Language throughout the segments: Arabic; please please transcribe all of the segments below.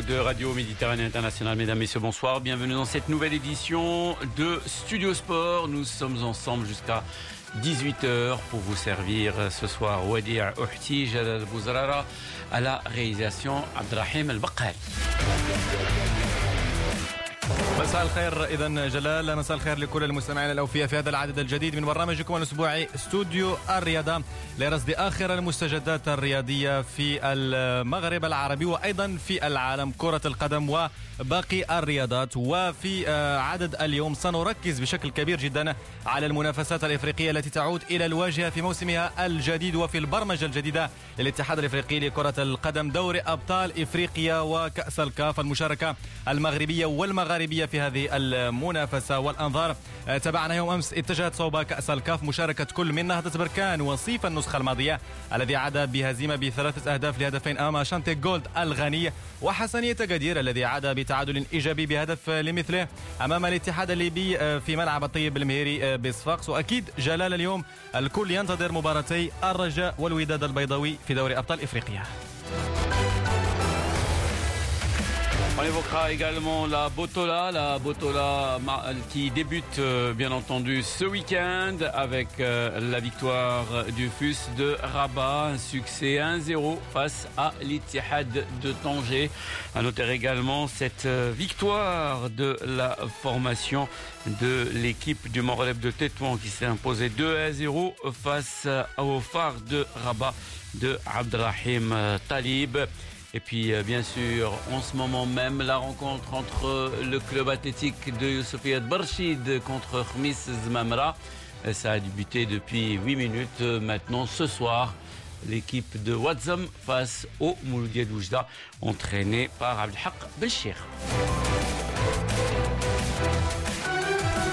de Radio Méditerranée Internationale. Mesdames, Messieurs, bonsoir. Bienvenue dans cette nouvelle édition de Studio Sport. Nous sommes ensemble jusqu'à 18h pour vous servir ce soir Wadi Uhti, Jalal Bouzrara à la réalisation Abdrahim Al-Baqal. مساء الخير اذا جلال مساء الخير لكل المستمعين الأوفياء في هذا العدد الجديد من برنامجكم الأسبوعي استوديو الرياضة لرصد آخر المستجدات الرياضية في المغرب العربي وأيضا في العالم كرة القدم وباقي الرياضات. وفي عدد اليوم سنركز بشكل كبير جدا على المنافسات الإفريقية التي تعود إلى الواجهة في موسمها الجديد وفي البرمجة الجديدة للاتحاد الإفريقي لكرة القدم دوري أبطال إفريقيا وكأس الكاف المشاركة المغربية والمغاربية في هذه المنافسة والأنظار. تبعنا يوم أمس اتجهت صوب كأس الكاف مشاركة كل من نهضة بركان وصيف النسخة الماضية الذي عاد بهزيمة بثلاثة أهداف لهدفين أمام شانتي جولد الغني وحسنية قدير الذي عاد بتعادل إيجابي بهدف لمثله أمام الاتحاد الليبي في ملعب الطيب المهيري بصفاقس وأكيد جلال اليوم الكل ينتظر مباراتي الرجاء والوداد البيضاوي في دوري أبطال إفريقيا. On évoquera également la Botola, la Botola qui débute bien entendu ce week-end avec la victoire du FUS de Rabat, un succès 1-0 face à l'Ittihad de Tanger. À noter également cette victoire de la formation de l'équipe du Morelep de Tétouan qui s'est imposée 2-0 face au phare de Rabat de Abdrahim Talib. Et puis, bien sûr, en ce moment même, la rencontre entre le club athlétique de Youssoufiat Barchid contre Khmis Zmamra. Ça a débuté depuis 8 minutes. Maintenant, ce soir, l'équipe de Wadzam face au Mouloudia Doujda, entraîné par Abdelhaq Belchir.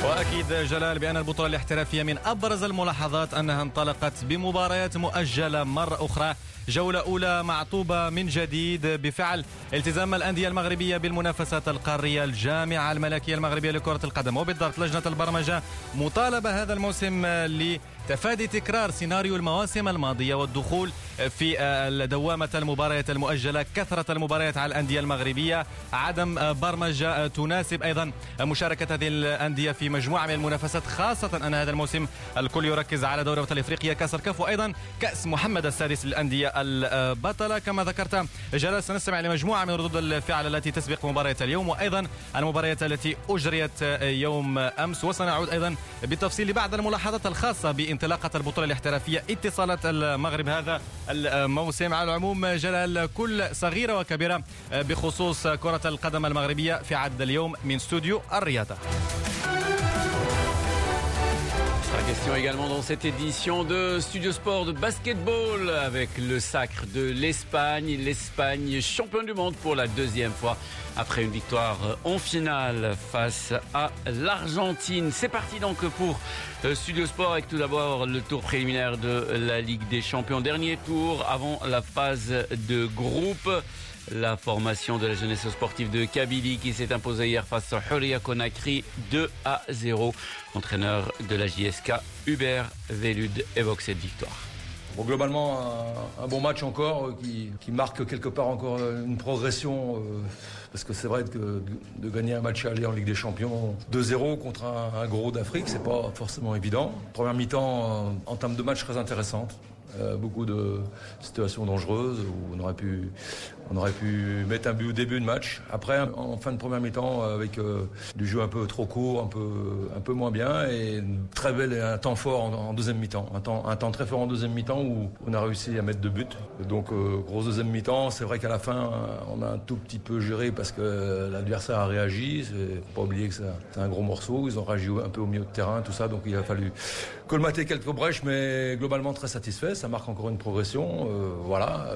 وأكيد جلال بأن البطولة الاحترافية من أبرز الملاحظات أنها انطلقت بمباريات مؤجلة مرة أخرى. جولة أولى معطوبة من جديد بفعل التزام الأندية المغربية بالمنافسات القارية الجامعة الملكية المغربية لكرة القدم. وبالضبط لجنة البرمجة مطالبة هذا الموسم لتفادي تكرار سيناريو المواسم الماضية والدخول في دوامة المباريات المؤجلة كثرة المباريات على الأندية المغربية عدم برمجة تناسب أيضا مشاركة هذه الأندية في مجموعة من المنافسات خاصة أن هذا الموسم الكل يركز على دوري أبطال كأس الكاف وأيضا كأس محمد السادس للأندية البطلة. كما ذكرت جلال سنستمع لمجموعة من ردود الفعل التي تسبق مباريات اليوم وأيضا المباريات التي أجريت يوم أمس. وسنعود أيضا بالتفصيل لبعض الملاحظات الخاصة بانطلاقة البطولة الاحترافية اتصالات المغرب هذا الموسم. على العموم جلال كل صغيرة وكبيرة بخصوص كرة القدم المغربية في عدد اليوم من استوديو الرياضة. Question également dans cette édition de Studio Sport de basketball avec le sacre de l'Espagne. L'Espagne champion du monde pour la deuxième fois après une victoire en finale face à l'Argentine. C'est parti donc pour Studio Sport avec tout d'abord le tour préliminaire de la Ligue des Champions. Dernier tour avant la phase de groupe la formation de la jeunesse sportive de Kabylie qui s'est imposée hier face à Huria Conakry 2 à 0. Entraîneur de la JSK, Hubert Velud évoque cette victoire. Globalement, un, bon match encore qui, qui, marque quelque part encore une progression. Euh, parce que c'est vrai que de gagner un match aller en Ligue des Champions 2-0 contre un, un gros d'Afrique, c'est pas forcément évident. Première mi-temps en termes de match très intéressante. Euh, beaucoup de situations dangereuses où on aurait pu on aurait pu mettre un but au début de match. Après, en fin de première mi-temps, avec euh, du jeu un peu trop court, un peu, un peu moins bien, et très belle, un temps fort en, en deuxième mi-temps. Un temps, un temps très fort en deuxième mi-temps où on a réussi à mettre deux buts. Donc, euh, grosse deuxième mi-temps. C'est vrai qu'à la fin, on a un tout petit peu géré parce que l'adversaire a réagi. Faut pas oublier que c'est un gros morceau. Ils ont réagi un peu au milieu de terrain, tout ça. Donc, il a fallu colmater quelques brèches, mais globalement très satisfait. Ça marque encore une progression. Euh, voilà.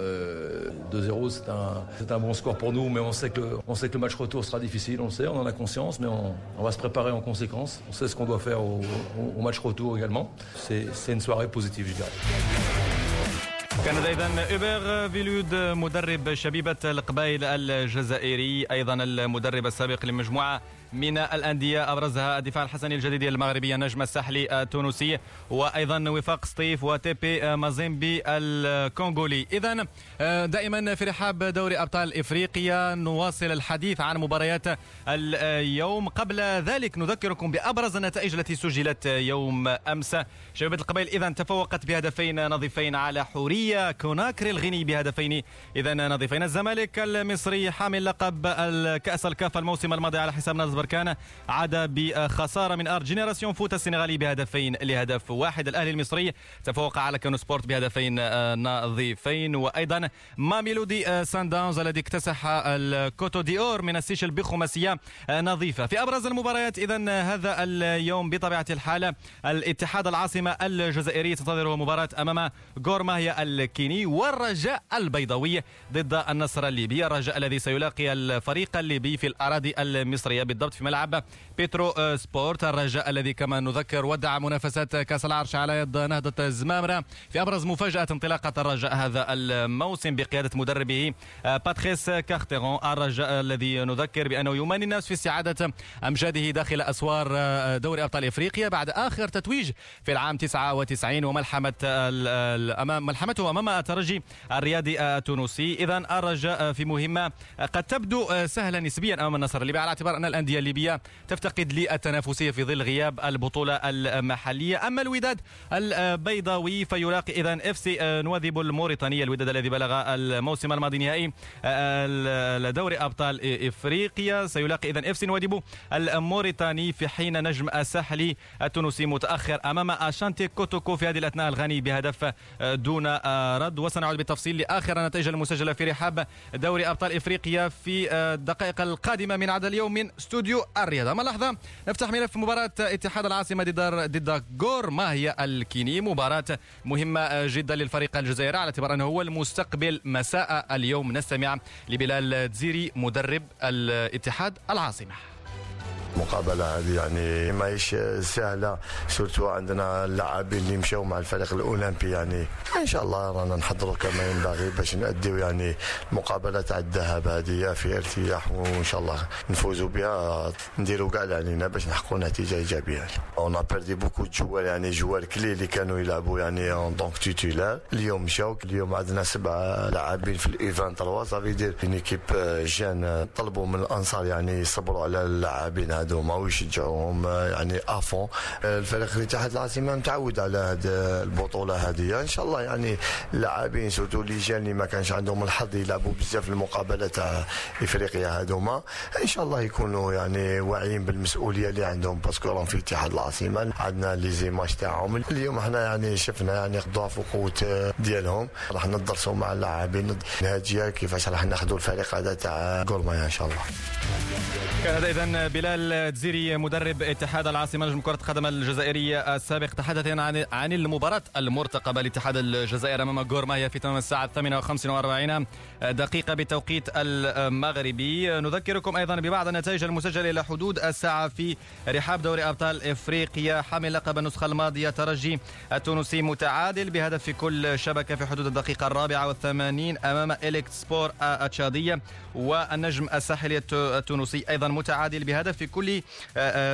2-0, c'est un c'est un bon score pour nous, mais on sait, que le, on sait que le match retour sera difficile, on le sait, on en a conscience, mais on, on va se préparer en conséquence. On sait ce qu'on doit faire au, au, au match retour également. C'est une soirée positive, je dirais. كان اذا اوبر فيلود مدرب شبيبه القبائل الجزائري ايضا المدرب السابق لمجموعه من الأندية أبرزها الدفاع الحسني الجديد المغربي النجم الساحلي التونسي وأيضا وفاق سطيف وتيبي مازيمبي الكونغولي. إذا دائما في رحاب دوري أبطال إفريقيا نواصل الحديث عن مباريات اليوم. قبل ذلك نذكركم بأبرز النتائج التي سجلت يوم أمس. شباب القبائل إذا تفوقت بهدفين نظيفين على حورية كوناكري الغيني بهدفين. إذا نظيفين الزمالك المصري حامل لقب الكأس الكاف الموسم الماضي على حساب نادي بركان عاد بخسارة من ارت جينيراسيون فوت السنغالي بهدفين لهدف واحد. الأهلي المصري تفوق على كانو سبورت بهدفين نظيفين. وأيضا ماميلودي سان داونز الذي اكتسح الكوتو دي أور من السيشل بخماسية نظيفة. في أبرز المباريات إذا هذا اليوم بطبيعة الحال الاتحاد العاصمة الجزائري تنتظره مباراة أمام غورماهيا الكيني والرجاء البيضاوي ضد النصر الليبي. الرجاء الذي سيلاقي الفريق الليبي في الأراضي المصرية بالضبط في ملعب بيترو سبورت. الرجاء الذي كما نذكر ودع منافسات كأس العرش على يد نهضة الزمامرة في أبرز مفاجأة انطلاقة الرجاء هذا الموسم بقيادة مدربه باتريس كارتيرون. الرجاء الذي نذكر بأنه يمني النفس في استعادة أمجاده داخل أسوار دوري أبطال إفريقيا بعد آخر تتويج في العام 99 وملحمة أمام ملحمته أمام الترجي الرياضي التونسي. إذا الرجاء في مهمة قد تبدو سهلة نسبيا أمام النصر. على اعتبار أن الأندية الليبية تفتقد للتنافسية في ظل غياب البطولة المحلية. أما الوداد البيضاوي فيلاقي إذا إف سي نواذيب الموريتاني الوداد الذي بلغ الموسم الماضي نهائي دوري أبطال إفريقيا. سيلاقي إذا إف سي نواذيب الموريتاني في حين نجم الساحلي التونسي متأخر أمام أشانتي كوتوكو في هذه الأثناء الغني بهدف دون رد. وسنعود بالتفصيل لآخر النتائج المسجلة في رحاب دوري أبطال إفريقيا في الدقائق القادمة من عدد اليوم من استوديو الرياضة. أما لحظة نفتح ملف مباراة اتحاد العاصمة ضد ضد جور ما هي الكيني؟ مباراة مهمة جدا للفريق الجزائري على اعتبار أنه هو المستقبل مساء اليوم. نستمع لبلال تزيري مدرب الاتحاد العاصمة. المقابله هذه يعني ماهيش سهلة surtout عندنا اللاعبين اللي مشاو مع الفريق الأولمبي يعني إن شاء الله رانا نحضروا كما ينبغي باش نأديو يعني المقابله تاع الذهب هذه في ارتياح وإن شاء الله نفوزوا بها نديروا كاع اللي علينا باش نحققوا نتيجة إيجابية. on a perdu beaucoup joueurs يعني joueurs clés اللي كانوا يلعبوا يعني en donc titulaires اليوم مشاو اليوم عندنا سبع لاعبين في les 23 ça veut dire une équipe jeune طلبوا من الأنصار يعني يصبروا على اللاعبين هذوما ويشجعوهم يعني à fond. الفريق الاتحاد العاصمة متعود على هذه البطولة هذه إن شاء الله يعني اللاعبين surtout les jeunes ما كانش عندهم الحظ يلعبوا بزاف المقابلة تاع إفريقيا هذوما إن شاء الله يكونوا يعني واعيين بالمسؤولية اللي عندهم parce que راهم في اتحاد العاصمة. عندنا les images تاعهم. اليوم إحنا يعني شفنا يعني ضعف وقوه ديالهم. راح ندرسوا مع اللاعبين. الهاجيه كيفاش راح ناخذوا الفريق هذا تاع غورمايا إن شاء الله. هذا اذا بلال تزيري مدرب اتحاد العاصمة نجم كرة القدم الجزائريه السابق. تحدث عن عن المباراة المرتقبة لاتحاد الجزائر أمام غورمايا في تمام الساعة 8 و45 دقيقة بتوقيت المغربي. نذكركم أيضا ببعض النتائج المسجلة إلى حدود الساعة في رحاب دوري أبطال إفريقيا. حامل لقب النسخة الماضية ترجي التونسي متعادل بهدف في كل شبكة في حدود الدقيقة الرابعة والثمانين أمام إليكت سبور التشادية والنجم الساحلي التونسي. أيضا متعادل بهدف في كل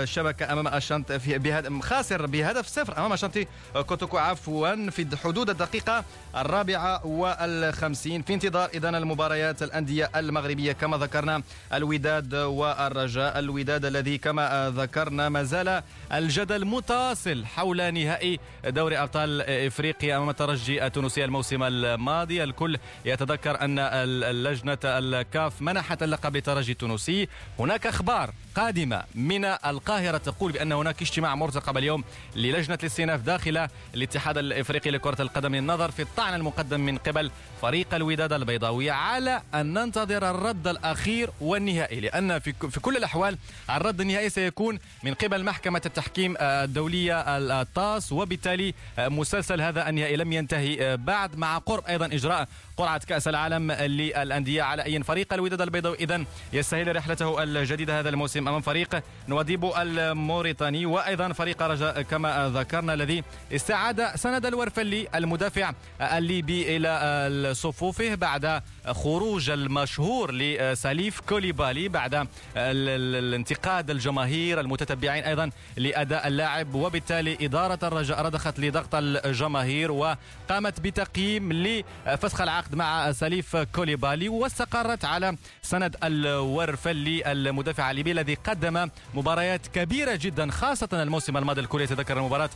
شبكة أمام في بهدف خاسر بهدف صفر أمام شنطي كوتوكو. عفوا في حدود الدقيقة الرابعة والخمسين. في انتظار اذا المباريات الأندية المغربية كما ذكرنا الوداد والرجاء. الوداد الذي كما ذكرنا ما زال الجدل متواصل حول نهائي دوري أبطال إفريقيا أمام الترجي التونسي الموسم الماضي. الكل يتذكر أن اللجنة الكاف منحت اللقب للترجي التونسي. هناك أخبار قادمة من القاهرة تقول بأن هناك اجتماع مرتقب اليوم للجنة الاستئناف داخل الاتحاد الإفريقي لكرة القدم للنظر في الطعن المقدم من قبل فريق الوداد البيضاوي على أن ننتظر الرد الأخير والنهائي لأن في في كل الأحوال الرد النهائي سيكون من قبل محكمة التحكيم الدولية الطاس وبالتالي مسلسل هذا النهائي لم ينتهي بعد مع قرب أيضا إجراء قرعة كأس العالم للأندية على أي فريق الوداد البيضاوي. اذا يستهل رحلته الجديده هذا الموسم أمام فريق نواديبو الموريتاني وأيضا فريق رجاء كما ذكرنا الذي استعاد سند الورفلي المدافع الليبي إلى صفوفه بعد خروج المشهور لساليف كوليبالي بعد الانتقاد الجماهير المتتبعين أيضا لأداء اللاعب وبالتالي إدارة الرجاء رضخت لضغط الجماهير وقامت بتقييم لفسخ العقد مع ساليف كوليبالي واستقرت على سند الورفلي المدافع الليبي الذي قدم مباريات كبيرة جدا خاصة الموسم الماضي الكل يتذكر المباراة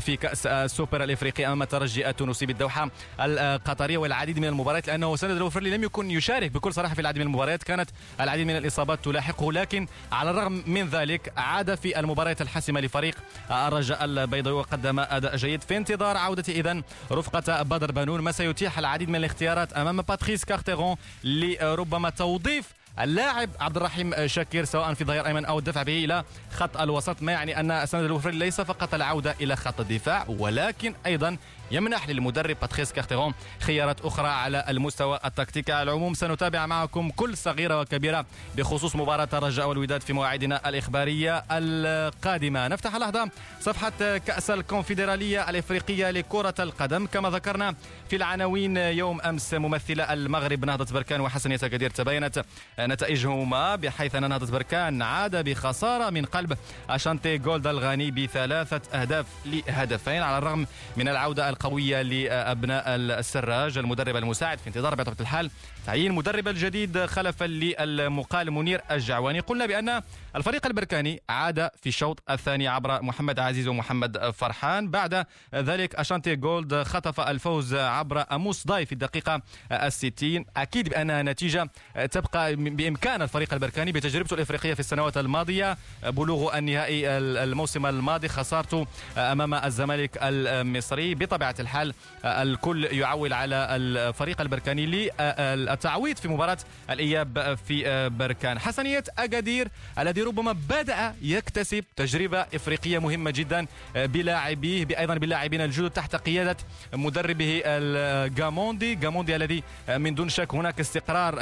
في كأس السوبر الإفريقي أمام الترجي التونسي بالدوحة القطرية والعديد من المباريات لأنه سند الورفلي لم يكن يشارك بكل صراحة في العديد من المباريات. كانت العديد من الإصابات تلاحقه لكن على الرغم من ذلك عاد في المباريات الحاسمة لفريق الرجاء البيضاوي وقدم أداء جيد. في انتظار عودة اذا رفقة بدر بنون ما سيتيح العديد من الاختيارات أمام باتريس كارتيرون لربما توظيف اللاعب عبد الرحيم شاكير سواء في ظهير ايمن أو الدفع به إلى خط الوسط ما يعني أن سند الورفلي ليس فقط العودة إلى خط الدفاع ولكن أيضا يمنح للمدرب باتريس كارتيرون خيارات أخرى على المستوى التكتيكي. على العموم سنتابع معكم كل صغيرة وكبيرة بخصوص مباراة الرجاء والوداد في مواعيدنا الإخبارية القادمة. نفتح لحظة صفحة كأس الكونفدرالية الإفريقية لكرة القدم. كما ذكرنا في العناوين يوم أمس ممثلة المغرب نهضة بركان وحسن يتكدير تباينت نتائجهما بحيث أن نهضة بركان عاد بخسارة من قلب أشانتي جولد الغاني بثلاثة أهداف لهدفين على الرغم من العودة قوية لأبناء السراج. المدرب المساعد في انتظار بطبيعة الحال تعيين مدرب الجديد خلفا للمقال منير الجعواني. قلنا بأن الفريق البركاني عاد في الشوط الثاني عبر محمد عزيز ومحمد فرحان. بعد ذلك أشانتي جولد خطف الفوز عبر أموس داي في الدقيقة الستين. أكيد بأنها نتيجة تبقى بإمكان الفريق البركاني بتجربته الإفريقية في السنوات الماضية. بلوغ النهائي الموسم الماضي خسارته أمام الزمالك المصري. بطبيعة الحال الكل يعول على الفريق البركاني للتعويض في مباراة الإياب في بركان. حسنية أكادير الذي الذي ربما بدأ يكتسب تجربة إفريقية مهمة جدا بلاعبيه أيضا باللاعبين الجدد تحت قيادة مدربه الجاموندي جاموندي الذي من دون شك هناك استقرار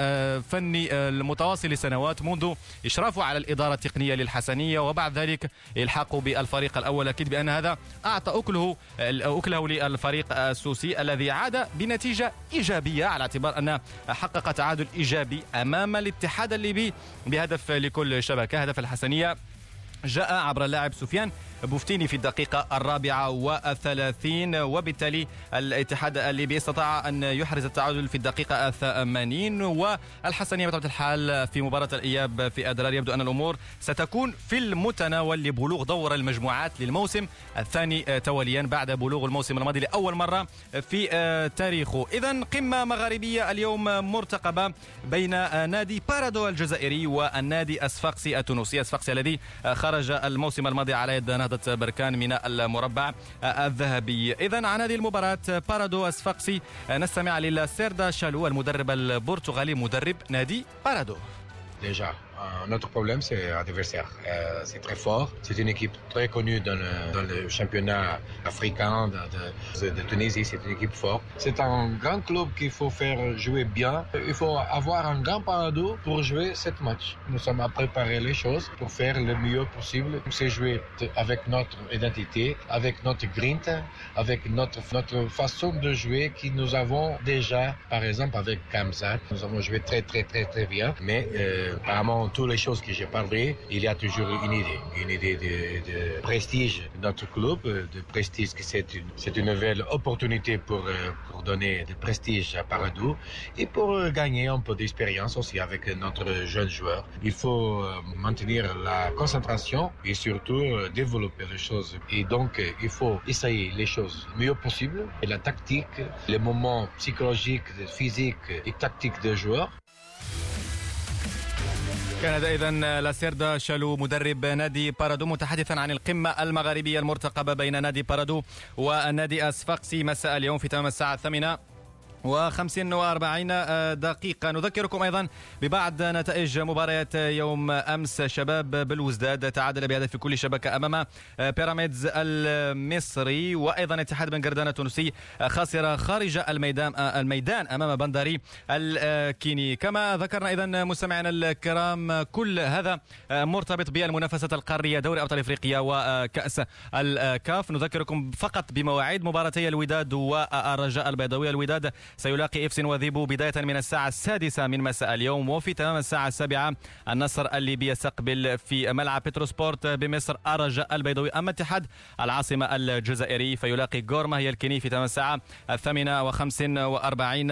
فني المتواصل لسنوات منذ إشرافه على الإدارة التقنية للحسنية وبعد ذلك إلحاقه بالفريق الأول. أكيد بأن هذا أعطى أكله أكله للفريق السوسي الذي عاد بنتيجة إيجابية على اعتبار أن حقق تعادل إيجابي أمام الاتحاد الليبي بهدف لكل شبكة. هدف الحسنية جاء عبر اللاعب سفيان. بوفتيني في الدقيقة الرابعة والثلاثين وبالتالي الاتحاد الليبي استطاع أن يحرز التعادل في الدقيقة الثمانين والحسنية بطبيعة الحال في مباراة الإياب في أدرار يبدو أن الأمور ستكون في المتناول لبلوغ دور المجموعات للموسم الثاني تواليا بعد بلوغ الموسم الماضي لأول مرة في تاريخه. إذا قمة مغاربية اليوم مرتقبة بين نادي بارادو الجزائري والنادي الصفاقسي التونسي. الصفاقسي الذي خرج الموسم الماضي على يد نهضة بركان من المربع الذهبي. إذا عن هذه المباراة بارادو أسفاقسي نستمع للسيردا شالو المدرب البرتغالي مدرب نادي بارادو. Notre problème, c'est l'adversaire. Euh, c'est très fort. C'est une équipe très connue dans le, championnat africain de, Tunisie. C'est une équipe forte. C'est un grand club qu'il faut faire jouer bien. Il faut avoir un grand parado pour jouer cette match. Nous sommes à préparer les choses pour faire le mieux possible. C'est jouer avec notre identité, avec notre grinta, avec notre, notre façon de jouer que nous avons déjà, par exemple, avec Kamzat. Nous avons joué très, très, très, très bien. Mais euh, apparemment, toutes les choses que j'ai parlé, il y a toujours une idée, une idée de, prestige de notre club, de prestige que c'est une, c'est une nouvelle opportunité pour, pour donner de prestige à Paradou et pour gagner un peu d'expérience aussi avec notre jeune joueur. Il faut maintenir la concentration et surtout développer les choses. Et donc, il faut essayer les choses le mieux possible et la tactique, les moments psychologiques, physiques et tactiques des joueurs. كان اذا لاسيردا شالو مدرب نادي بارادو متحدثا عن القمة المغاربية المرتقبة بين نادي بارادو والنادي الصفاقسي مساء اليوم في تمام الساعة الثامنة. و50 و40 دقيقة. نذكركم أيضا ببعض نتائج مباريات يوم أمس. شباب بالوزداد تعادل بهدف في كل شبكة أمام بيراميدز المصري. وأيضا اتحاد بن قردان التونسي خاسر خارج الميدان الميدان أمام بندري الكيني. كما ذكرنا إذا مستمعينا الكرام كل هذا مرتبط بالمنافسة القارية دوري أبطال إفريقيا وكأس الكاف. نذكركم فقط بمواعيد مباراتي الوداد والرجاء البيضاوي. الوداد سيلاقي إفسن وذيبو بداية من الساعة السادسة من مساء اليوم وفي تمام الساعة السابعة النصر الليبي يستقبل في ملعب بتروسبورت بمصر الرجاء البيضاوي. أما اتحاد العاصمة الجزائري فيلاقي غورماهيا الكيني في تمام الساعة الثامنة وخمس وأربعين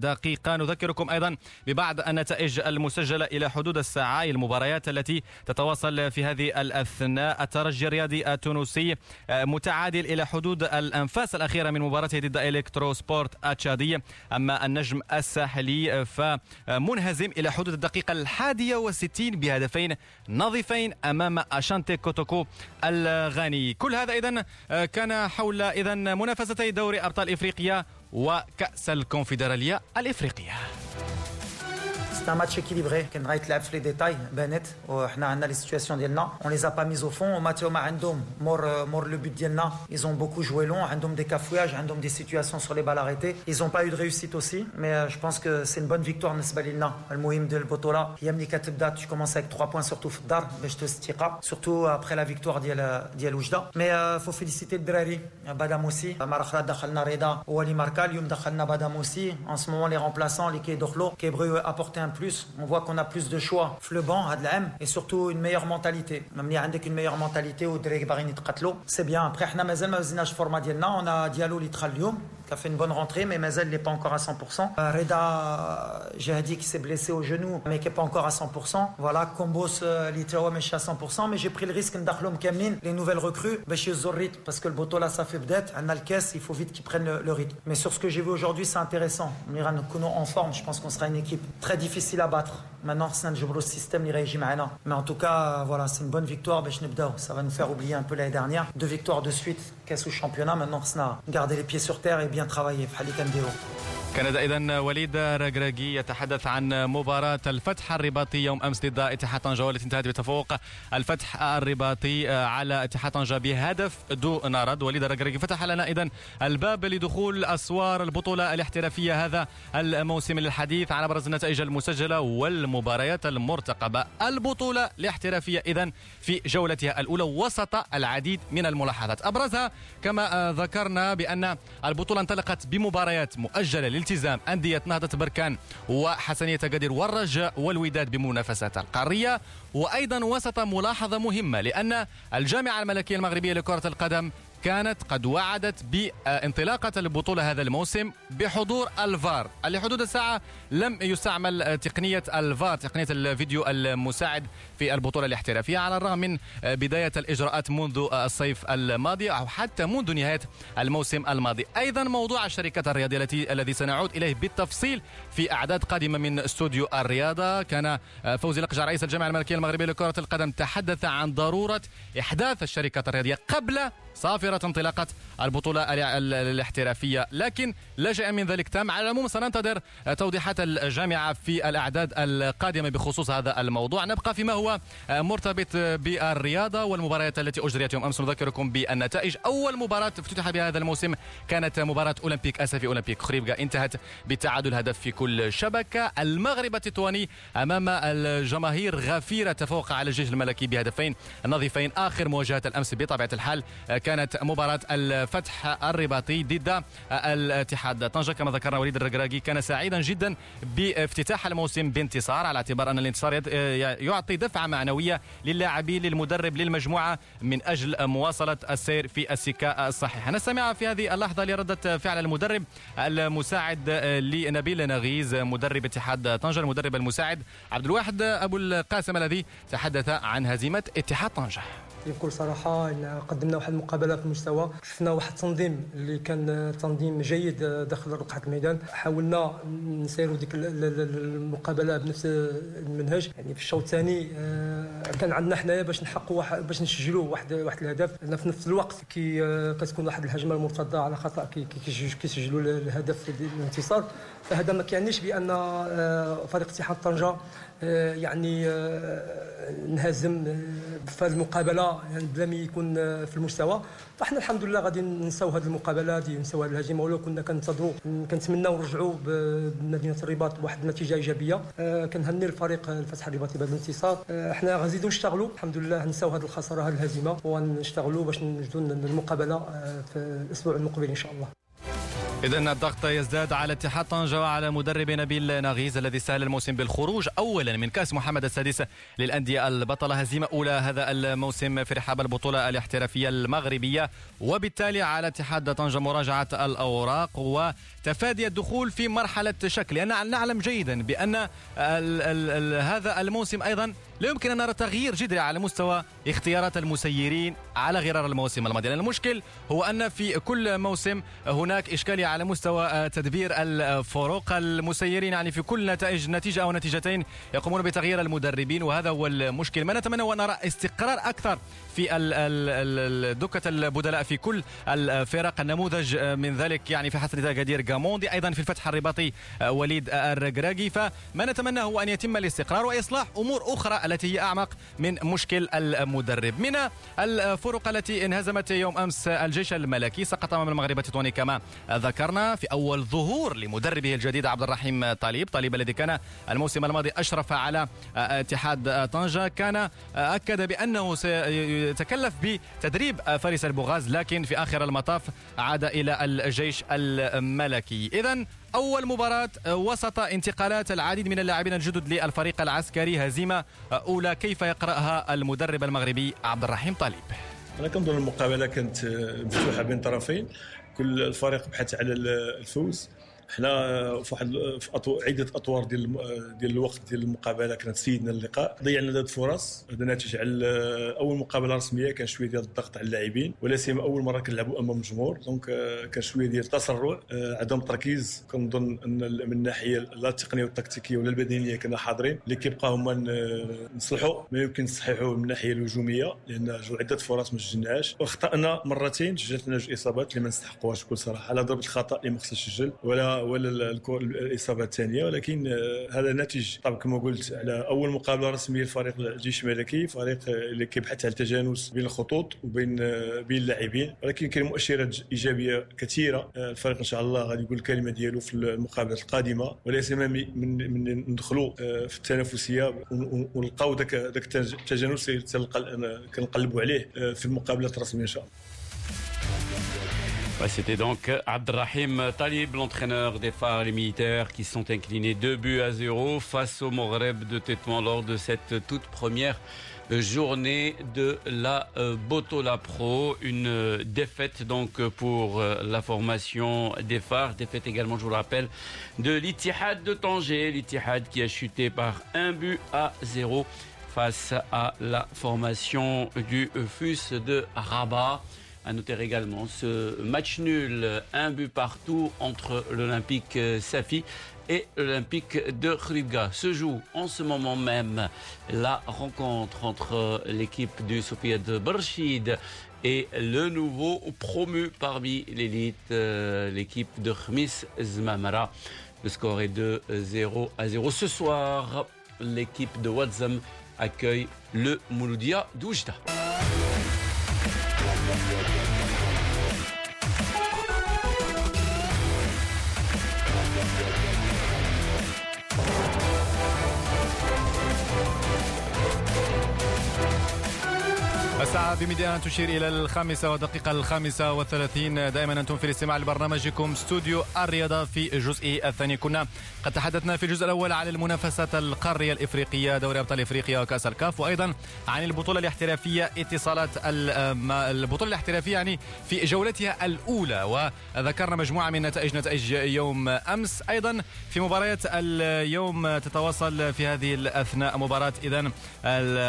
دقيقة. نذكركم أيضا ببعض النتائج المسجلة إلى حدود الساعة المباريات التي تتواصل في هذه الأثناء. الترجي الرياضي التونسي متعادل إلى حدود الأنفاس الأخيرة من مباراته ضد إليكت سبورت أما النجم الساحلي فمنهزم إلى حدود الدقيقة الحادية والستين بهدفين نظيفين أمام أشانتي كوتوكو الغاني. كل هذا إذن كان حول إذن منافستي دوري أبطال إفريقيا وكأس الكونفدرالية الإفريقية. C'est un match équilibré. Ken Wright l'a les détails. Bennett, on oh, a les situations d'Elna. On les a pas mises au fond. Oh, Matteo Mahandom, euh, mort le but d'Elna. Ils ont beaucoup joué long. Handom des cafouillages, Handom des situations sur les balles arrêtées. Ils n'ont pas eu de réussite aussi. Mais euh, je pense que c'est une bonne victoire Nesbalilna. Le Mohim de Botola. Yamni Katibda, tu commences avec 3 points surtout Fdar, Surtout après la victoire d'El euh, Oujda. Mais il faut féliciter le Drari. Badam aussi. Marakhra Dakhalna Reda. Wali Markal, Yum Dakhalna Badam aussi. En ce moment, les remplaçants, les Kédokhlo, Kébreu apporté plus. On voit qu'on a plus de choix. Fleban, Adlem, et surtout une meilleure mentalité. Même si avec une meilleure mentalité, ou c'est bien. Après, a on a Diallo Litralium, qui a fait une bonne rentrée, mais Mazel n'est pas encore à 100%. Euh, Reda dit qui s'est blessé au genou, mais qui n'est pas encore à 100%. Voilà, Combos Litrawa, mais je suis à 100%. Mais j'ai pris le risque d'Akhlom Kamlin, les nouvelles recrues, chez Zorrit, parce que le Boto là, ça fait peut-être. Un Alkes, il faut vite qu'ils prennent le, rythme. Mais sur ce que j'ai vu aujourd'hui, c'est intéressant. Miran Kuno en forme, je pense qu'on sera une équipe très difficile à battre. Maintenant, c'est un système, Mais en tout cas, euh, voilà, c'est une bonne victoire. Ça va nous faire oublier un peu l'année dernière. Deux victoires de suite, Qu'est-ce que championnat maintenant Gardez les pieds sur terre et bien travailler. Fallait كان اذا وليد رقراقي يتحدث عن مباراة الفتح الرباطي يوم أمس ضد اتحاد طنجة والتي انتهت بتفوق الفتح الرباطي على اتحاد طنجة بهدف دون رد وليد رقراقي فتح لنا اذا الباب لدخول أسوار البطولة الاحترافية هذا الموسم للحديث عن ابرز النتائج المسجلة والمباريات المرتقبة. البطولة الاحترافية اذا في جولتها الأولى وسط العديد من الملاحظات. أبرزها كما ذكرنا بأن البطولة انطلقت بمباريات مؤجلة التزام أندية نهضة بركان وحسنية أكادير والرجاء والوداد بمنافسات القارية وأيضا وسط ملاحظة مهمة لأن الجامعة الملكية المغربية لكرة القدم كانت قد وعدت بانطلاقة البطولة هذا الموسم بحضور الفار لحدود الساعة لم يستعمل تقنية الفار تقنية الفيديو المساعد في البطولة الاحترافية على الرغم من بداية الإجراءات منذ الصيف الماضي أو حتى منذ نهاية الموسم الماضي. أيضا موضوع الشركة الرياضية التي الذي سنعود إليه بالتفصيل في أعداد قادمة من استوديو الرياضة. كان فوزي لقجع رئيس الجامعة الملكية المغربية لكرة القدم تحدث عن ضرورة إحداث الشركة الرياضية قبل صافرة انطلاقة البطولة الاحترافية. لكن لا شيء من ذلك. تم على العموم سننتظر توضيحات الجامعة في الأعداد القادمة بخصوص هذا الموضوع. نبقى فيما هو مرتبط بالرياضة والمباريات التي أجريت يوم أمس. نذكركم بالنتائج. أول مباراة افتتح بها هذا الموسم كانت مباراة أولمبيك أسفي أولمبيك. خريبكا انتهت بتعادل هدف في كل شبكة. المغرب التطواني أمام الجماهير غفيرة تفوق على الجيش الملكي بهدفين نظيفين. آخر مواجهة الأمس بطبيعة الحال كانت مباراة الفتح الرباطي ضد الاتحاد. طنجة كما ذكرنا وليد الرقراقي كان سعيدا جدا بافتتاح الموسم بانتصار على اعتبار أن الانتصار يعطي دفعة معنوية للاعبين للمدرب للمجموعة من أجل مواصلة السير في السكة الصحيحة. نستمع في هذه اللحظة لردة فعل المدرب المساعد لنبيل نغيز مدرب اتحاد طنجة. المدرب المساعد عبد الواحد أبو القاسم الذي تحدث عن هزيمة اتحاد طنجة. بكل صراحة قدمنا واحد المقابلة في المستوى شفنا واحد التنظيم اللي كان تنظيم جيد داخل رقعة الميدان. حاولنا نسيروا ديك المقابلة بنفس المنهج. يعني في الشوط الثاني آه، كان عندنا حنايا باش نحققوا باش نسجلوا واحد واحد الهدف. في نفس الوقت كي آه، كتكون واحد الهجمة المرتدة على خطا كيسجلوا الهدف الانتصار. فهذا ما كيعنيش بأن آه، فريق اتحاد طنجه يعني نهزم في هذه المقابلة يعني بلا ما يكون في المستوى. فإحنا الحمد لله غادي نساو هذه المقابلة هذه نساو هذه الهزيمه ولو كنا كنتظروا كنتمناو نرجعوا بمدينة الرباط بواحد النتيجة إيجابية. آه، كنهني الفريق الفتح الرباطي بهذا الانتصار. آه، إحنا غنزيدوا نشتغلوا. الحمد لله نساو هذه الخسارة هذه الهزيمة ونشتغلوا باش نجدوا المقابلة آه، في الأسبوع المقبل إن شاء الله. إذا الضغط يزداد على اتحاد طنجة وعلى مدرب نبيل نغيز الذي سهل الموسم بالخروج أولا من كأس محمد السادس للأندية البطلة هزيمة أولى هذا الموسم في رحاب البطولة الاحترافية المغربية. وبالتالي على اتحاد طنجة مراجعة الأوراق وتفادي الدخول في مرحلة شك لأن نعلم جيدا بأن ال ال ال هذا الموسم أيضا لا يمكن أن نرى تغيير جذري على مستوى اختيارات المسيرين على غرار الموسم الماضي. لأن المشكل هو أن في كل موسم هناك إشكالية على مستوى تدبير الفروق المسيرين يعني في كل نتائج نتيجة أو نتيجتين يقومون بتغيير المدربين وهذا هو المشكل. ما نتمنى أن نرى استقرار أكثر في دكة البدلاء في كل الفرق. النموذج من ذلك يعني في حسن غادير جاموندي أيضا في الفتح الرباطي وليد الرقراقي. فما نتمنى هو أن يتم الاستقرار وإصلاح أمور أخرى التي هي أعمق من مشكل المدرب. من الفرق التي انهزمت يوم أمس الجيش الملكي سقط أمام المغرب التطواني كما ذكرنا في أول ظهور لمدربه الجديد عبد الرحيم طالب. طالب الذي كان الموسم الماضي أشرف على اتحاد طنجة. كان أكد بأنه سيتكلف بتدريب فارس البوغاز لكن في آخر المطاف عاد إلى الجيش الملكي. إذا أول مباراة وسط انتقالات العديد من اللاعبين الجدد للفريق العسكري هزيمة أولى. كيف يقرأها المدرب المغربي عبد الرحيم طالب؟ أنا كنظن المقابلة كانت مفتوحة بين طرفين. كل الفريق بحث على الفوز. حنا في واحد في. عدة أطوار ديال ديال الوقت ديال المقابلة كانت سيدنا اللقاء. ضيعنا ثلاث فرص هذا ناتج على أول مقابلة رسمية كان شوية ديال الضغط على اللاعبين ولا سيما أول مرة كنلعبوا أمام الجمهور دونك كان شوية ديال التسرع عدم التركيز كنظن أن من الناحيه لا التقنية والتكتيكية ولا البدنية كنا حاضرين. اللي كيبقى هما نصلحوا ما يمكن نصححوا من الناحيه الهجومية لأن عدة فرص ما سجلناهاش. واخطأنا مرتين سجلت جوج إصابات اللي ما نستحقوهاش بكل صراحة. لا ضربة الخطا اللي ما خصهاش ولا ولا الإصابة الثانية ولكن آه، هذا ناتج طبعا كما قلت على أول مقابلة رسمية لفريق الجيش الملكي فريق اللي كيبحث على التجانس بين الخطوط وبين آه، بين اللاعبين. ولكن كاين مؤشرات إيجابية كثيرة آه، الفريق إن شاء الله غادي يقول الكلمة ديالو في المقابلات القادمة. وليس من من ندخلوا في التنافسية ونلقاو ذاك ذاك التجانس كنقلبوا عليه في المقابلات الرسمية إن شاء الله. C'était donc Abdrahim Talib, l'entraîneur des phares militaires qui sont inclinés 2 buts à 0 face au Moreb de Tétouan lors de cette toute première journée de la euh, Botola Pro. Une défaite donc pour euh, la formation des phares. Défaite également, je vous le rappelle, de l'Itihad de Tanger. L'Itihad qui a chuté par un but à 0 face à la formation du FUS de Rabat. À noter également ce match nul, un but partout entre l'Olympique Safi et l'Olympique de Khribga. Se joue en ce moment même la rencontre entre l'équipe du Sofia de Barchid et le nouveau promu parmi l'élite, euh, l'équipe de Khmis Zmamara. Le score est de 0 à 0. Ce soir, l'équipe de Wadzam accueille le Mouloudia d'Oujda. Thank you. الساعة بميدان تشير إلى الخامسة ودقيقة الخامسة والثلاثين. دائما أنتم في الاستماع لبرنامجكم استوديو الرياضة في الجزء الثاني. كنا قد تحدثنا في الجزء الأول عن المنافسات القارية الإفريقية دوري أبطال إفريقيا وكأس الكاف وأيضا عن البطولة الاحترافية اتصالات البطولة الاحترافية يعني في جولتها الأولى. وذكرنا مجموعة من نتائج نتائج يوم أمس. أيضا في مباريات اليوم تتواصل في هذه الأثناء مباراة. إذا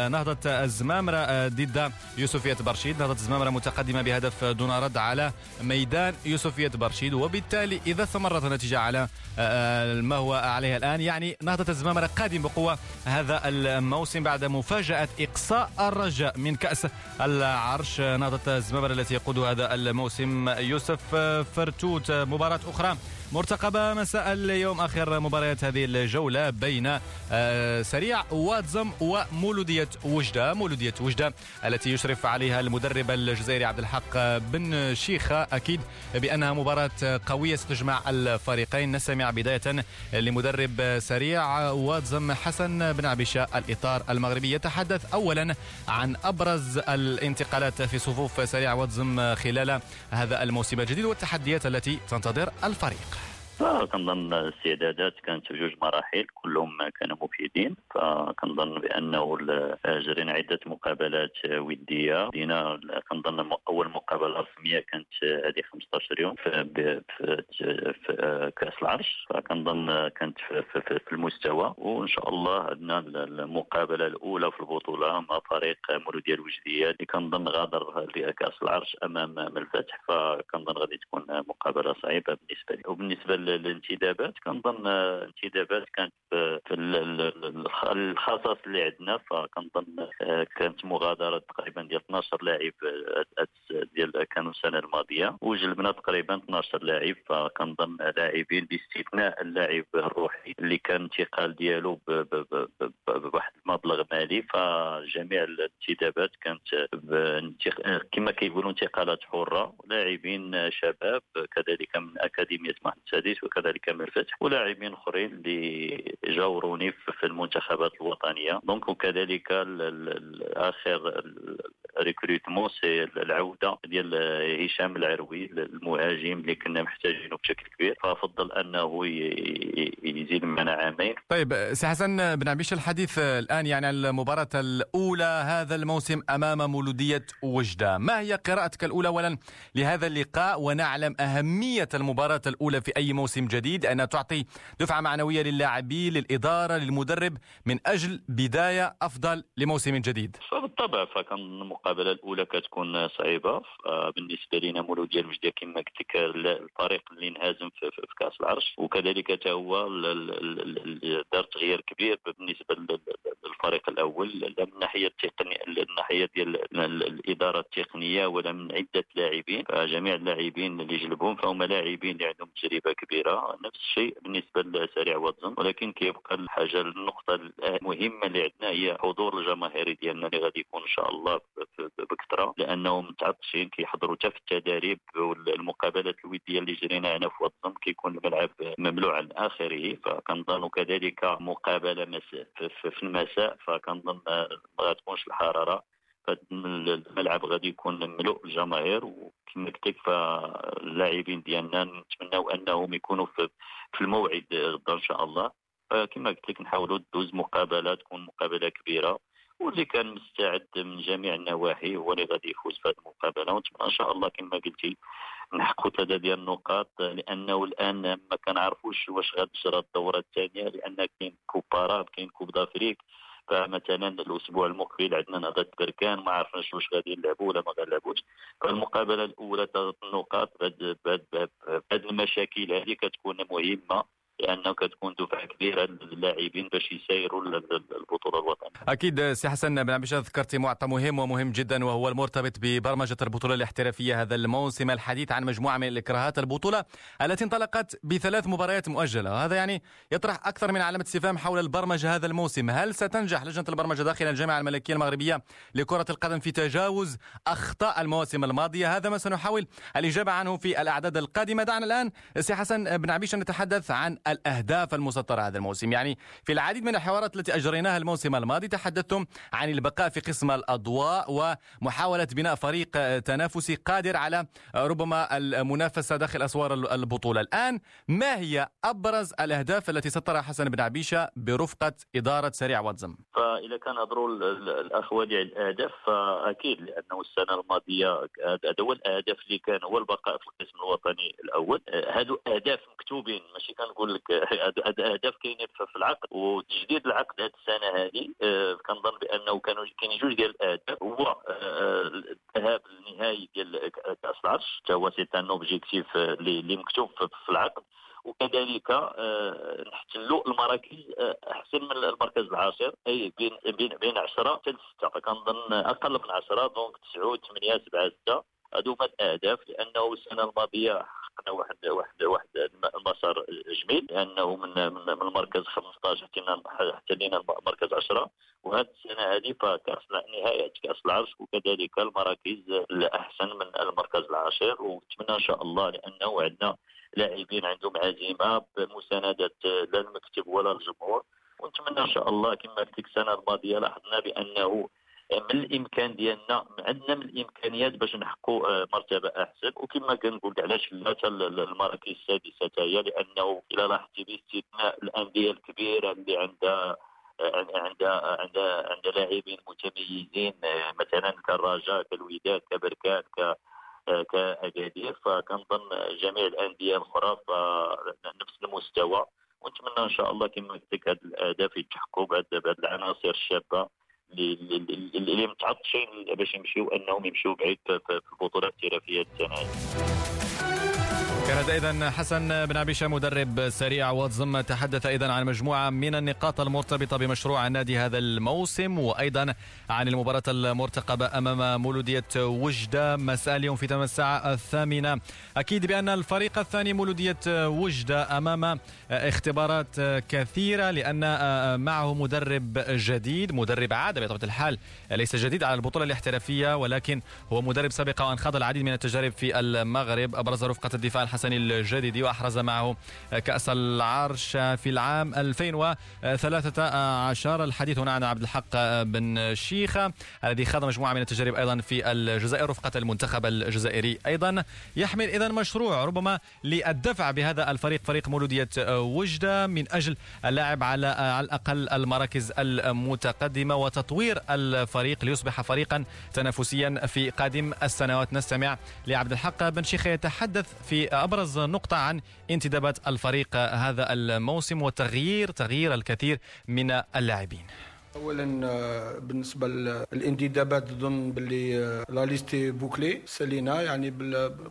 نهضة الزمامرة ضد يوسفية برشيد نهضة الزمامرة متقدمة بهدف دون رد على ميدان يوسفية برشيد. وبالتالي إذا استمرت النتيجة على آه، ما هو عليه الآن يعني نهضة الزمامرة قادم بقوة هذا الموسم بعد مفاجأة إقصاء الرجاء من كأس العرش. نهضة الزمامرة التي يقود هذا الموسم يوسف فرتوت. مباراة أخرى مرتقبة مساء اليوم آخر مباريات هذه الجولة بين آه، سريع واتزم ومولودية وجدة مولودية وجدة التي يشرف عليها المدرب الجزائري عبد الحق بن شيخة أكيد بأنها مباراة قوية ستجمع الفريقين. نستمع بداية لمدرب سريع واتزم حسن بن عبيشة الإطار المغربي. يتحدث أولا عن أبرز الانتقالات في صفوف سريع واتزم خلال هذا الموسم الجديد والتحديات التي تنتظر الفريق. فكنظن الاستعدادات كانت بجوج مراحل كلهم كانوا مفيدين. فكنظن بأنه جرينا عدة مقابلات ودية. دينا كنظن أول مقابلة رسمية كانت هذه 15 يوم في, في, في كأس العرش. فكنظن كانت في, في, في المستوى. وإن شاء الله عندنا المقابلة الأولى في البطولة مع فريق مولودية الوجدية اللي كنظن غادر لكأس العرش أمام الفتح. فكنظن غادي تكون مقابلة صعيبة بالنسبة لي. وبالنسبة الانتدابات كنظن الانتدابات كانت في الخصائص اللي عندنا. فكنظن كانت مغادرة تقريبا ديال 12 لاعب ديال كانوا السنة الماضية. وجلبنا تقريبا 12 لاعب فكنظن لاعبين باستثناء اللاعب الروحي اللي كان انتقال ديالو بواحد المبلغ مالي. فجميع الانتدابات كانت كما كيقولوا انتقالات حرة. لاعبين شباب كذلك من أكاديمية محمد السادس السادس وكذلك من الفتح ولاعبين آخرين اللي جاوروني في المنتخبات الوطنية. دونك وكذلك آخر recrutement c'est العودة ديال هشام العروي المهاجم اللي كنا محتاجينه بشكل كبير. فأفضل أنه يزيد معنا عامين. طيب سي حسن بن عبيش الحديث الآن يعني المباراة الأولى هذا الموسم أمام مولودية وجدة. ما هي قراءتك الأولى اولا لهذا اللقاء؟ ونعلم أهمية المباراة الأولى في أي موسم جديد أن تعطي دفعة معنوية للاعبين للإدارة للمدرب من أجل بداية أفضل لموسم جديد. بالطبع فكان المقابلة الأولى كتكون صعيبة بالنسبة لنا مولودية المجدية كما قلت لك الفريق اللي انهزم في, في كأس العرش. وكذلك حتى هو دار تغيير كبير بالنسبة للفريق الأول لا من الناحية التقنية الناحية ديال الإدارة التقنية ولا من عدة لاعبين. فجميع اللاعبين اللي جلبهم فهم لاعبين اللي عندهم تجربة كبيرة. نفس الشيء بالنسبة لسريع واتزن. ولكن كيبقى الحاجة النقطة المهمة اللي عندنا هي حضور الجماهيري ديالنا اللي غادي يكون إن شاء الله بكثرة. لأنهم متعطشين كيحضروا حتى في التدريب والمقابلات الودية اللي جرينا هنا في واتزن كيكون الملعب مملوع عن آخره. فكنظن كذلك مقابلة مساء في المساء. فكنظن ما غتكونش الحرارة. الملعب غادي يكون مملوء بالجماهير. وكما قلت لك فاللاعبين ديالنا نتمناو أنهم يكونوا في, الموعد غدا إن شاء الله. كما قلت لك نحاولوا ندوز مقابلة تكون مقابلة كبيرة. واللي كان مستعد من جميع النواحي هو اللي غادي يفوز في هذه المقابلة. ونتمنى إن شاء الله كما قلتي نحققوا ثلاثة ديال النقاط لأنه الآن ما كنعرفوش واش غتجرى الدورة الثانية لأن كاين كوب باراب كاين كوب دافريك. فمثلا الأسبوع المقبل عندنا نهضة بركان ما عرفناش واش غادي يلعبوا ولا ما غنلعبوش. فالمقابلة الأولى ثلاث النقاط بهذه المشاكل هذه كتكون مهمة. لأنه كتكون دفعة كبيرة للاعبين باش يسيروا البطولة الوطنية. أكيد سي حسن بن عبيش ذكرتي معطى مهم ومهم جدا وهو المرتبط ببرمجة البطولة الاحترافية هذا الموسم الحديث عن مجموعة من الاكراهات البطولة التي انطلقت بثلاث مباريات مؤجلة. وهذا يعني يطرح أكثر من علامة استفهام حول البرمجة هذا الموسم. هل ستنجح لجنة البرمجة داخل الجامعة الملكية المغربية لكرة القدم في تجاوز أخطاء المواسم الماضيه هذا ما سنحاول الإجابة عنه في الأعداد القادمة. دعنا الآن سي حسن بن عبيش نتحدث عن الأهداف المسطرة هذا الموسم. يعني في العديد من الحوارات التي أجريناها الموسم الماضي تحدثتم عن البقاء في قسم الأضواء ومحاولة بناء فريق تنافسي قادر على ربما المنافسة داخل أسوار البطولة. الآن ما هي أبرز الأهداف التي سطرها حسن بن عبيشة برفقة إدارة سريع واتزم؟ فإذا كان أضروا الأخ وديع الأهداف فأكيد لأنه السنة الماضية هذا هو الأهداف اللي كان هو البقاء في القسم الوطني الأول. هذو أهداف مكتوبين ماشي كنقول لك أهداف كاينين في العقد. وتجديد العقد هذه السنة هذه آه، كنظن بأنه كانوا كاينين جوج ديال الأهداف. هو الذهاب للنهائي ديال كأس العرش حتى هو c'est un objectif اللي مكتوب في العقد. وكذلك آه، نحتلوا المراكز آه، أحسن من المركز العاشر أي بين بين بين 10 حتى 6 فكنظن أقل من 10 donc 9 8 7 6 هادو هما الأهداف لأنه السنة الماضية حققنا واحد واحد واحد المسار جميل لأنه من من, المركز 15 حتى احتلينا المركز 10 وهذه السنة هذه فكاس نهاية كأس العرش وكذلك المراكز الأحسن من المركز العاشر ونتمنى إن شاء الله لأنه عندنا لاعبين عندهم عزيمة بمساندة لا المكتب ولا الجمهور ونتمنى إن شاء الله كما في السنة الماضية لاحظنا بأنه من الإمكان ديالنا عندنا من الإمكانيات باش نحققوا آه، مرتبة أحسن. وكما كنقول علاش لا المراكز السادسة هي؟ لأنه إلى لاحظتي باستثناء الانديه الكبيره اللي عندها آه، عندها عندها عندها لاعبين متميزين آه، مثلا كالرجاء كالوداد كبركان ك كأكادير. فكنظن جميع الأندية الأخرى نفس المستوى. ونتمنى إن شاء الله كما قلت لك هذه الأهداف يتحققوا بعد العناصر الشابة. اللي متعطشين باش يمشيو انهم يمشيو بعيد في البطولات الاحترافيه السنة كان اذا حسن بن عبيشة مدرب سريع واتزم تحدث أيضا عن مجموعة من النقاط المرتبطة بمشروع النادي هذا الموسم وأيضا عن المباراة المرتقبة أمام مولودية وجدة. مساء اليوم في تمام الساعة الثامنة. أكيد بأن الفريق الثاني مولودية وجدة أمام اختبارات كثيرة لأن معه مدرب جديد. مدرب عاد بطبيعة الحال ليس جديد على البطولة الاحترافية ولكن هو مدرب سابق وان خاض العديد من التجارب في المغرب. أبرز رفقة الدفاع الحسن الجديدي وأحرز معه كأس العرش في العام 2013 الحديث هنا عن عبد الحق بن شيخة الذي خاض مجموعة من التجارب أيضا في الجزائر رفقة المنتخب الجزائري أيضا. يحمل إذا مشروع ربما للدفع بهذا الفريق فريق مولودية وجدة من أجل اللعب على على الأقل المراكز المتقدمة وتطوير الفريق ليصبح فريقا تنافسيا في قادم السنوات. نستمع لعبد الحق بن شيخة يتحدث في أبرز نقطة عن انتدابات الفريق هذا الموسم وتغيير تغيير الكثير من اللاعبين. اولا آه، بالنسبة للانتدابات اظن باللي آه، لا ليستي بوكلي سالينا يعني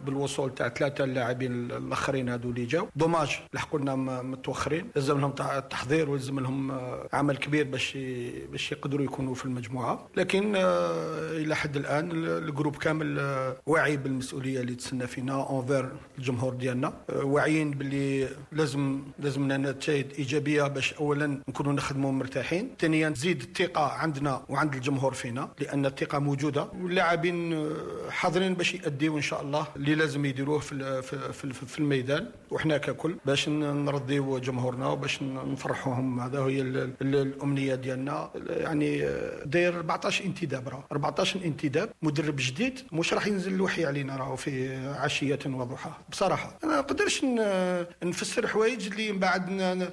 بالوصول تاع ثلاثة اللاعبين الآخرين هذو اللي جاو. dommage لحقوا لنا متوخرين لازم لهم التحضير ولازم لهم آه، عمل كبير باش باش يقدروا يكونوا في المجموعة. لكن إلى حد الآن ال groupe كامل واعي بالمسؤولية اللي تسنى فينا envers الجمهور ديالنا. واعيين باللي لازم لازم لنا نتائج إيجابية باش اولا نكونوا نخدموا مرتاحين. ثانيا تزيد تزيد الثقة عندنا وعند الجمهور فينا لأن الثقة موجودة. واللاعبين آه، حاضرين باش يأديوا إن شاء الله اللي لازم يديروه في في في الميدان. وحنا ككل باش نرضيو جمهورنا وباش نفرحوهم. هذا هي الأمنية ديالنا. يعني آه، داير 14 انتداب راه. 14 انتداب. مدرب جديد مش راح ينزل الوحي علينا راه في عشية وضحاها بصراحة أنا ما نقدرش نفسر حوايج اللي من بعد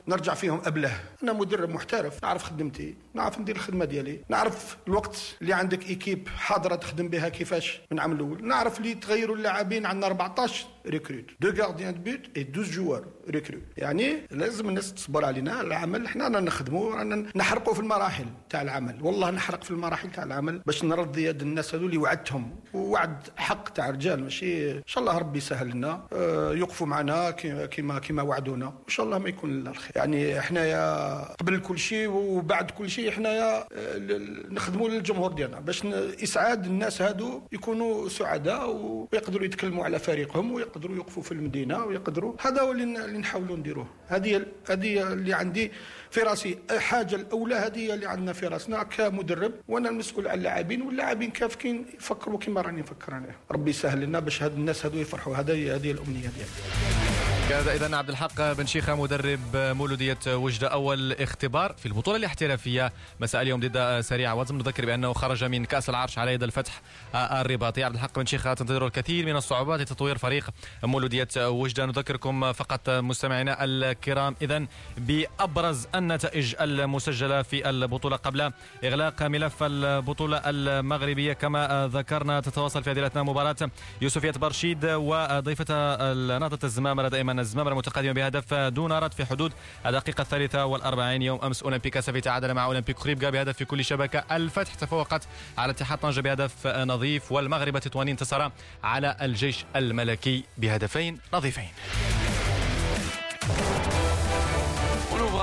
نرجع فيهم أبله. أنا مدرب محترف. نعرف خدمتي. نعرف ندير الخدمة ديالي. نعرف الوقت اللي عندك équipe حاضرة تخدم بها كيفاش من عام الأول. نعرف اللي تغيروا اللاعبين عندنا 14 recrutés deux gardiens de but et 12 joueurs ريكروت يعني لازم الناس تصبر علينا. العمل حنا رانا نخدموا رانا نحرقوا في المراحل تاع العمل. والله نحرق في المراحل تاع العمل باش نرضي يد الناس هذو اللي وعدتهم. ووعد حق تاع رجال ماشي إن شاء الله ربي يسهل لنا. آه، يوقفوا معنا كما كما وعدونا. إن شاء الله ما يكون إلا الخير. يعني حنايا قبل كل شيء وبعد كل شيء حنايا آه، نخدموا للجمهور ديالنا باش إسعاد الناس هادو يكونوا سعداء ويقدروا يتكلموا على فريقهم ويقدروا يوقفوا في المدينة ويقدروا. هذا هو اللي نحاولوا نديروه. هذه هذه اللي عندي في راسي. الحاجة الأولى هذه اللي عندنا في راسنا كمدرب وأنا المسؤول على اللاعبين واللاعبين كافكين يفكروا كما راني نفكر أنا. ربي يسهل لنا باش هاد الناس هذو يفرحوا. هذه هذه الأمنية ديالي. كان إذا عبد الحق بن شيخه مدرب مولودية وجدة أول اختبار في البطولة الاحترافية. مساء اليوم ضد سريع وزم نذكر بأنه خرج من كأس العرش على يد الفتح الرباطي. عبد الحق بن شيخه تنتظر الكثير من الصعوبات لتطوير فريق مولودية وجدة. نذكركم فقط مستمعينا الكرام. إذا بأبرز النتائج المسجلة في البطولة قبل إغلاق ملف البطولة المغربية كما ذكرنا تتواصل في عدلتنا مباراة يوسفية برشيد وضيفة نهضه الزمام دائما الزمامرة متقدمة بهدف دون رد في حدود الدقيقة الثالثة والأربعين. يوم أمس أولمبيكا سفي تعادل مع أولمبيك خريبكا بهدف في كل شبكة. الفتح تفوقت على اتحاد طنجة بهدف نظيف والمغرب تطواني انتصر على الجيش الملكي بهدفين نظيفين.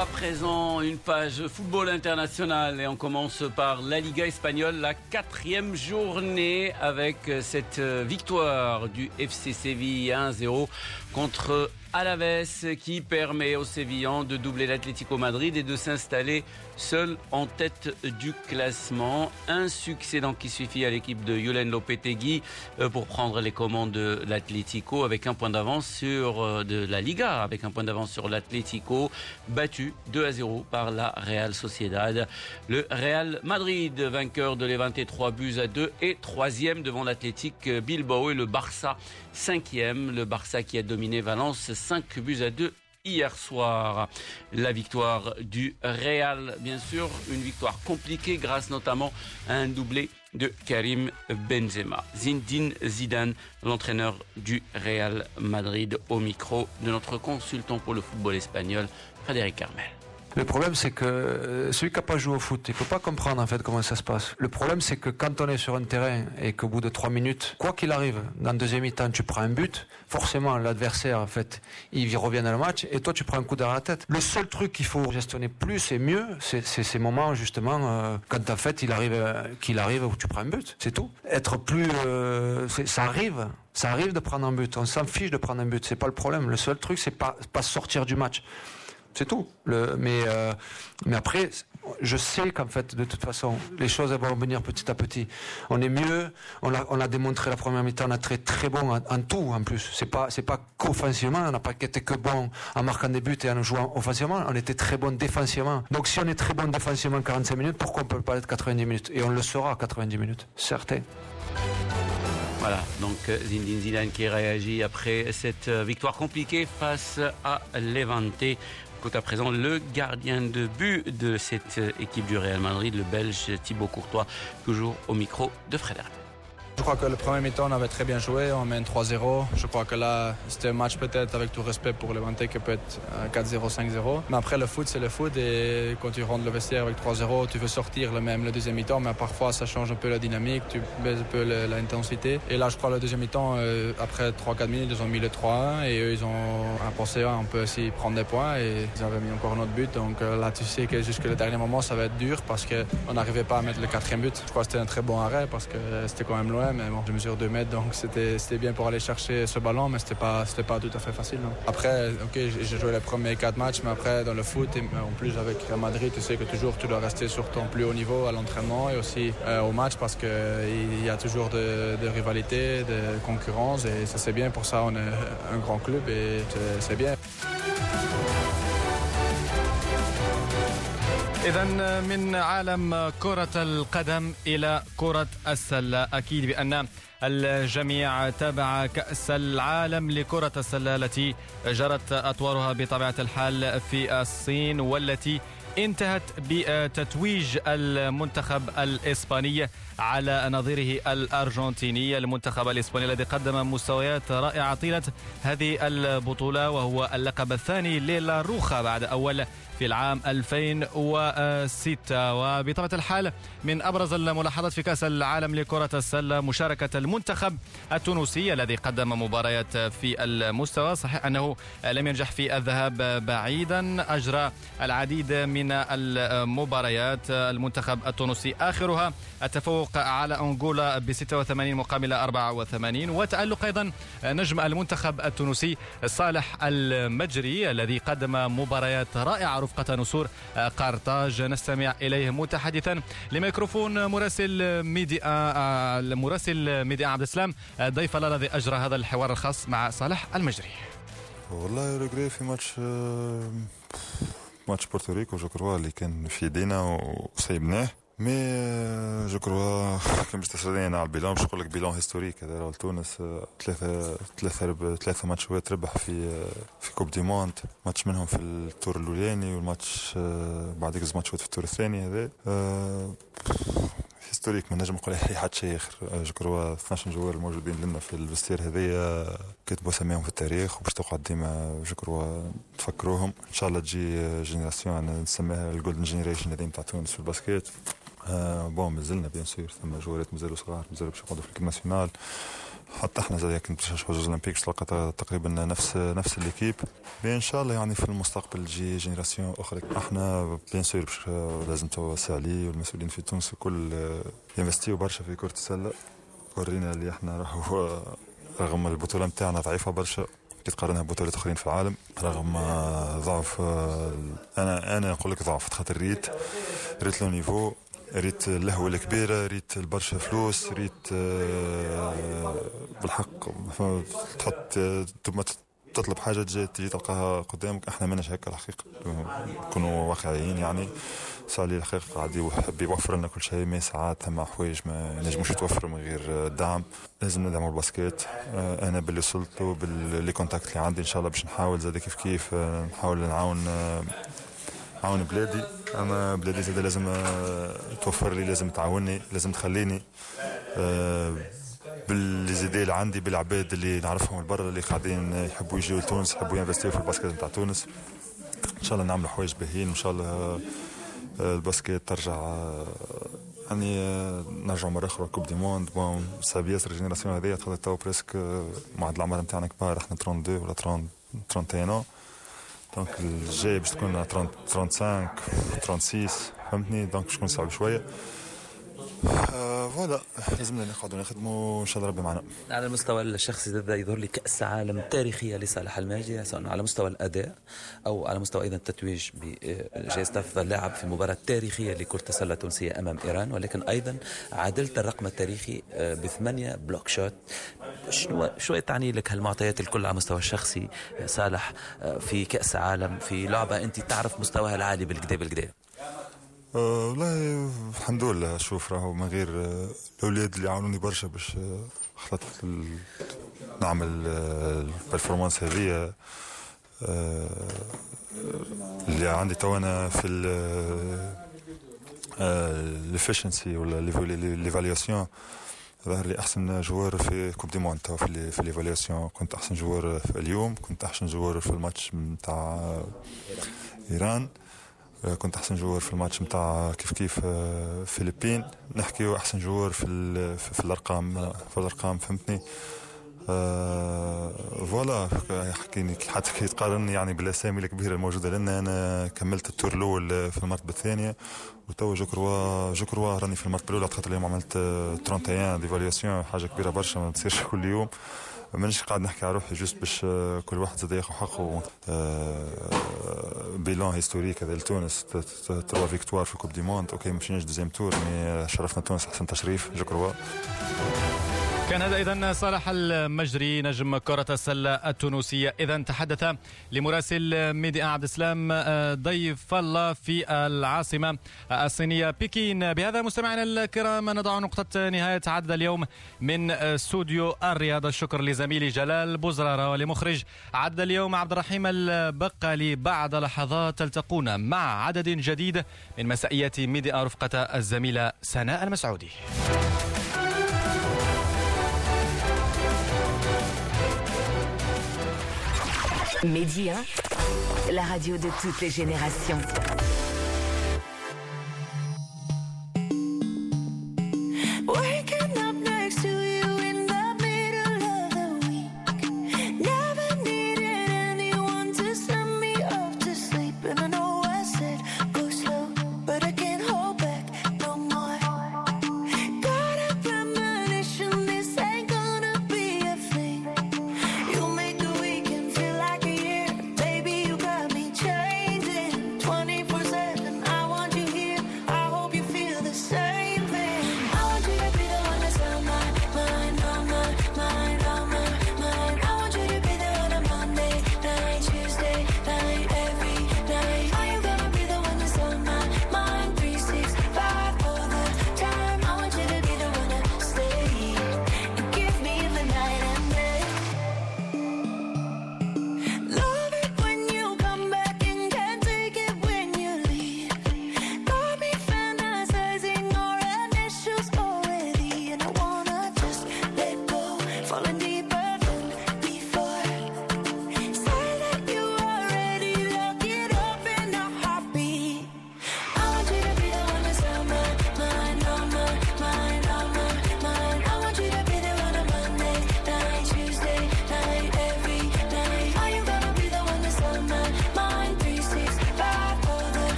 À présent une page football international et on commence par la Liga espagnole, la quatrième journée avec cette victoire du FC Séville 1-0 contre Alaves qui permet aux Sévillans de doubler l'Atlético Madrid et de s'installer seul en tête du classement. Un succès qui suffit à l'équipe de Yulen Lopetegui euh, pour prendre les commandes de l'Atlético avec un point d'avance sur euh, de la Liga avec un point d'avance sur l'Atlético battu 2 à 0 par la Real Sociedad. Le Real Madrid vainqueur de Levante 3 buts à 2 et troisième devant l'Atlétique Bilbao et le Barça cinquième. Le Barça qui a dominé Valence 5 buts à 2 hier soir. La victoire du Real, bien sûr, une victoire compliquée grâce notamment à un doublé de Karim Benzema. Zinedine Zidane, l'entraîneur du Real Madrid, au micro de notre consultant pour le football espagnol, Frédéric Carmel. Le problème, c'est que euh, celui qui n'a pas joué au foot, il peut pas comprendre en fait comment ça se passe. Le problème, c'est que quand on est sur un terrain et qu'au bout de trois minutes, quoi qu'il arrive, dans le deuxième mi-temps, tu prends un but, forcément l'adversaire, en fait, il revient dans le match et toi, tu prends un coup derrière la tête. Le seul truc qu'il faut gestionner plus et mieux, c'est ces moments justement euh, quand en fait il arrive, euh, qu'il arrive où tu prends un but, c'est tout. Être plus, ça arrive. Ça arrive de prendre un but. On s'en fiche de prendre un but. C'est pas le problème. Le seul truc, c'est pas, pas sortir du match. C'est tout. Mais, euh, mais après, je sais qu'en fait, de toute façon, les choses vont venir petit à petit. On est mieux. On l'a, démontré la première mi-temps. On a très très bon en, tout en plus. C'est pas c'est pas qu'offensivement. On n'a pas été que bon en marquant des buts et en jouant offensivement. On était très bon défensivement. Donc si on est très bon défensivement 45 minutes, pourquoi on peut pas être 90 minutes? Et on le sera 90 minutes, certain. Voilà, donc Zinedine Zidane qui réagit après cette euh, victoire compliquée face à Levante. Écoute à présent le gardien de but de cette équipe du Real Madrid, le Belge Thibaut Courtois, toujours au micro de Frédéric. Je crois que le premier mi-temps, on avait très bien joué, on mène 3-0. Je crois que là, c'était un match peut-être, avec tout respect pour le Levante, qui peut être 4-0, 5-0. Mais après, le foot, c'est le foot. Et quand tu rentres le vestiaire avec 3-0, tu veux sortir le même le deuxième mi-temps. Mais parfois, ça change un peu la dynamique, tu baisses un peu l'intensité. Et là, je crois le deuxième mi-temps, euh, après 3-4 minutes, ils ont mis le 3-1. Et eux, ils ont pensé on peut aussi prendre des points. Et ils avaient mis encore un autre but. Donc euh, là, tu sais que jusque le dernier moment, ça va être dur parce qu'on n'arrivait pas à mettre le quatrième but. Je crois que c'était un très bon arrêt parce que c'était quand même loin mais bon, je mesure 2 mètres, donc c'était bien pour aller chercher ce ballon, mais c'était pas, pas tout à fait facile. Après, ok, j'ai joué les premiers 4 matchs, mais après, dans le foot, et en plus avec Madrid, tu sais que toujours tu dois rester sur ton plus haut niveau à l'entraînement et aussi euh, au match parce qu'il y a toujours de, de, rivalité, de concurrence, et ça c'est bien. Pour ça, on est un grand club et c'est bien. إذا من عالم كرة القدم إلى كرة السلة. أكيد بأن الجميع تابع كأس العالم لكرة السلة التي جرت أطوارها بطبيعة الحال في الصين والتي انتهت بتتويج المنتخب الإسباني. على نظيره الأرجنتيني المنتخب الإسباني الذي قدم مستويات رائعة طيلة هذه البطولة وهو اللقب الثاني للاروخا بعد أول في العام 2006 وبطبيعة الحال من أبرز الملاحظات في كأس العالم لكرة السلة مشاركة المنتخب التونسي الذي قدم مباريات في المستوى. صحيح أنه لم ينجح في الذهاب بعيدا أجرى العديد من المباريات. المنتخب التونسي آخرها التفوق على أنغولا ب 86 مقابل 84 وتألق أيضا نجم المنتخب التونسي صالح الماجري الذي قدم مباريات رائعة رفقة نسور قرطاج نستمع إليه متحدثا لميكروفون مراسل ميديا المراسل ميديا عبد السلام. ضيف الذي أجرى هذا الحوار الخاص مع صالح الماجري. والله regret في match match بورتوريكو je crois اللي كان في يدينا وسيبناه mais je crois كان باش تسالني على ال bilan باش نقول لك bilan historique هذا تونس ثلاثة ثلاثة ثلاثة ماتشات ربح في في coupe du monde match منهم في ال tour الاولاني والماتش بعد زوج ماتشات في ال tour الثاني هذا historique ما نجم نقول حد شيء اخر je crois 12 joueurs الموجودين لنا في ال vestiaire هذيا كتبوا اساميهم في التاريخ وباش تقعد ديما je crois تفكروهم ان شاء الله تجي génération نسميها ال golden generation هذه نتاع تونس في ال basket بون مازلنا بيان سور ثم جوارات مازالوا صغار مازالوا باش يقعدوا في الكيب ناسيونال حتى إحنا زي كنت باش نحوز الاولمبيك تلقى تقريبا نفس نفس الليكيب إن شاء الله يعني في المستقبل تجي جينيراسيون أخرى. أحنا بيان سور لازم تو سالي والمسؤولين في تونس الكل ينفستيو برشا في كرة السلة. ورينا اللي إحنا راهو رغم البطولة نتاعنا ضعيفة برشا كي تقارنها ببطولات أخرين في العالم رغم ضعف أنا أنا نقول لك ضعف خاطر ريت ريت le niveau. ريت اللهوة الكبيرة ريت برشا فلوس ريت آه، بالحق تحط ثم تطلب حاجة تجي تلقاها قدامك إحنا ماناش هكا الحقيقة نكونوا واقعيين يعني. صالي الحقيقة قاعد يحب يوفر لنا كل شيء ما ساعات ثم حوايج ما نجموش يتوفر من غير دعم. لازم ندعموا ال basket. آه، أنا باللي وصلت وباللي contacts اللي عندي إن شاء الله باش نحاول زاد كيف كيف آه، نحاول نعاون عاون بلادي. أما بلادي زاد لازم آه، توفر لي لازم تعاوني لازم تخليني آه، باللي اللي عندي بالعباد اللي نعرفهم برا اللي قاعدين يحبوا يجيو لتونس يحبوا ينفستيو في ال basket نتاع تونس. إن شاء الله نعملوا حوايج باهيين وإن شاء الله آه، ال basket ترجع يعني نرجعوا مرة أخرى coupe du monde bon ساب ياسر ال génération هذيا تخلت تو presque مع العمر نتاعنا كبار إحنا 32 ولا 30 31 donc الجاي باش تكون 35 36 فهمتني donc باش تكون صعب شوية voilà لازمنا نقعدوا نخدموا ان شاء الله ربي معنا. على المستوى الشخصي هذا يظهر لي كأس عالم تاريخية لصالح المجري سواء على مستوى الأداء أو على مستوى أيضا التتويج بجائزه افضل لاعب في مباراة تاريخية لكرة السلة التونسية أمام إيران ولكن أيضا عادلت الرقم التاريخي آه، بثمانية block shots شنو شو تعني لك هالمعطيات الكل على مستوى الشخصي صالح آه، في كأس عالم في لعبة أنت تعرف مستواها العالي بالكدا بالكدا والله الحمد لله شوف راهو من غير أه الأولاد اللي عاونوني برشا باش أه خلطت نعمل ال performance هذه اللي عندي تو أنا في ال efficiency ولا l'évaluation ظهر لي أحسن joueur في coupe du monde في في l'évaluation كنت أحسن joueur في اليوم كنت أحسن joueur في الماتش نتاع إيران. آه، كنت أحسن joueur في الماتش نتاع كيف كيف آه، فيلبين. نحكيو أحسن joueur في في الأرقام في الأرقام فهمتني؟ آه voilà حكيني حتى كي تقارني يعني بالأسامي الكبيرة الموجودة لنا أنا كملت التور الأول في المرتبه الثانية وتوا je crois je crois راني في المرتبه الأولى خاطر اليوم عملت 31 d'évaluation حاجة كبيرة برشا ما تصيرش كل يوم. مانيش قاعد نحكي على روحي juste باش آه، كل واحد زاد ياخذ حقه bilan historique هذا لتونس trois victoires في coupe du monde. OK مشيناش deuxième tour mais شرفنا تونس أحسن تشريف je crois كان هذا اذا صالح المجري نجم كرة السلة التونسية. اذا تحدث لمراسل ميدي عبد السلام آه، ضيف الله في العاصمة الصينية. بكين بهذا مستمعينا الكرام نضع نقطة نهاية عدد اليوم من استوديو الرياضة الشكر لزميلي جلال بوزرارة ولمخرج عدد اليوم عبد الرحيم البقالي. بعد لحظات تلتقون مع عدد جديد من مسائيات ميديا رفقة الزميلة سناء المسعودي. Média, la radio de toutes les générations.